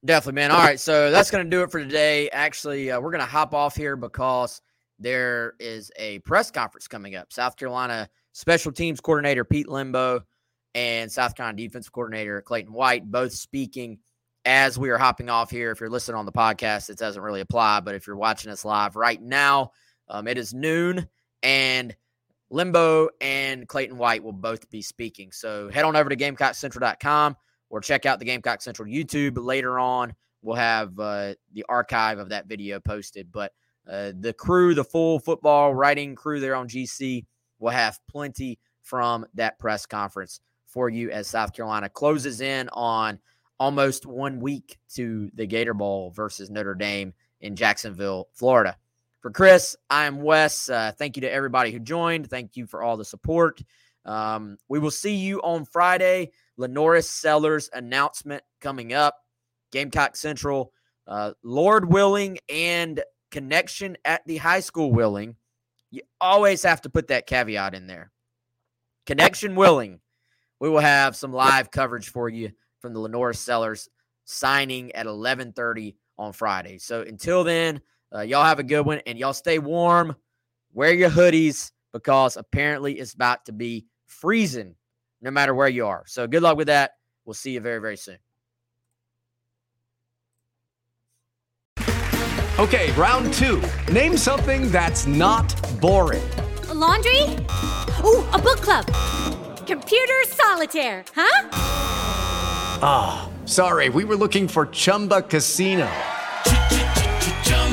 Definitely, man. All right, so that's going to do it for today. Actually, uh, we're going to hop off here because there is a press conference coming up. South Carolina special teams coordinator Pete Lembo and South Carolina defensive coordinator Clayton White both speaking as we are hopping off here. If you're listening on the podcast, it doesn't really apply, but if you're watching us live right now, um, it is noon and Lembo and Clayton White will both be speaking. So head on over to GamecockCentral.com or check out the Gamecock Central YouTube. Later on, we'll have uh, the archive of that video posted. But uh, the crew, the full football writing crew there on GC, will have plenty from that press conference for you as South Carolina closes in on almost one week to the Gator Bowl versus Notre Dame in Jacksonville, Florida. For Chris, I am Wes. Uh, thank you to everybody who joined. Thank you for all the support. Um, we will see you on Friday. LaNorris Sellers announcement coming up. Gamecock Central, uh, Lord willing, and connection at the high school willing. You always have to put that caveat in there. Connection willing we will have some live coverage for you from the LaNorris Sellers signing at 11:30 on Friday. So until then, uh, y'all have a good one and y'all stay warm. Wear your hoodies because apparently it's about to be freezing no matter where you are. So good luck with that. We'll see you very very soon. Okay, round 2. Name something that's not boring. A laundry? Ooh, a book club Computer solitaire, huh? Ah, oh, sorry, we were looking for Chumba Casino.